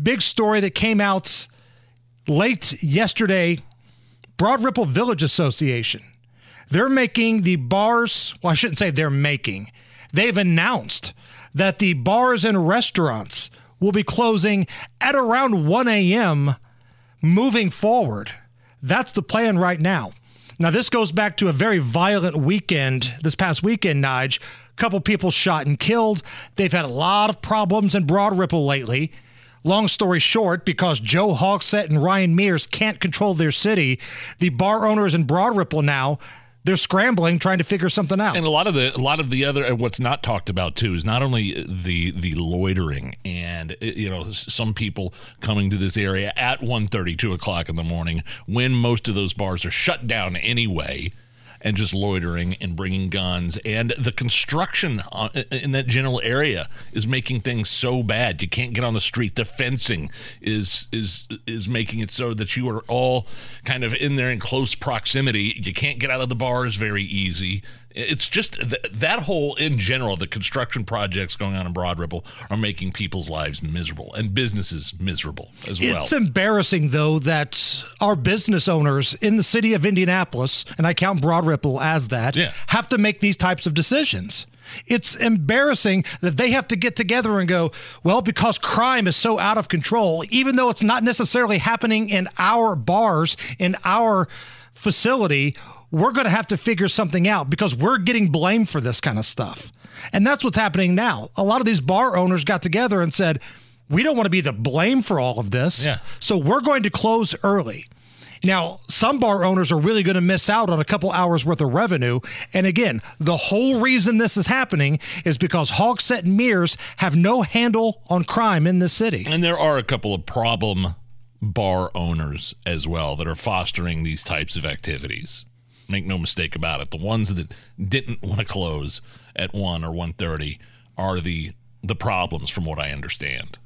big story that came out late yesterday Broad Ripple Village Association. They're making the bars, well, I shouldn't say they're making, they've announced that the bars and restaurants will be closing at around 1 a.m. moving forward. That's the plan right now. Now, this goes back to a very violent weekend this past weekend, Nige. A couple people shot and killed. They've had a lot of problems in Broad Ripple lately. Long story short, because Joe Hogsett and Ryan Mears can't control their city, the bar owners in Broad Ripple now they're scrambling trying to figure something out. And a lot of the a lot of the other and what's not talked about too is not only the the loitering and uh, you know some people coming to this area at 1.30, 2 o'clock in the morning when most of those bars are shut down anyway and just loitering and bringing guns. And the construction uh, in that general area is making things so bad. You can't get on the street. The fencing is is is making it so that you are all kind of in there in close proximity. You can't get out of the bars very easy. It's just th- that whole, in general, the construction projects going on in Broad Ripple are making people's lives miserable and businesses miserable as well. It's embarrassing, though, that our business owners in the city of Indianapolis, and I count Broad Ripple as that, yeah. have to make these types of decisions. It's embarrassing that they have to get together and go, well, because crime is so out of control, even though it's not necessarily happening in our bars, in our facility, we're going to have to figure something out because we're getting blamed for this kind of stuff. And that's what's happening now. A lot of these bar owners got together and said, we don't want to be the blame for all of this. Yeah. So we're going to close early. Now, some bar owners are really going to miss out on a couple hours worth of revenue. And again, the whole reason this is happening is because Hogsett and Mears have no handle on crime in this city. And there are a couple of problem bar owners as well that are fostering these types of activities. Make no mistake about it. The ones that didn't want to close at 1 or 1:30 are the the problems from what I understand.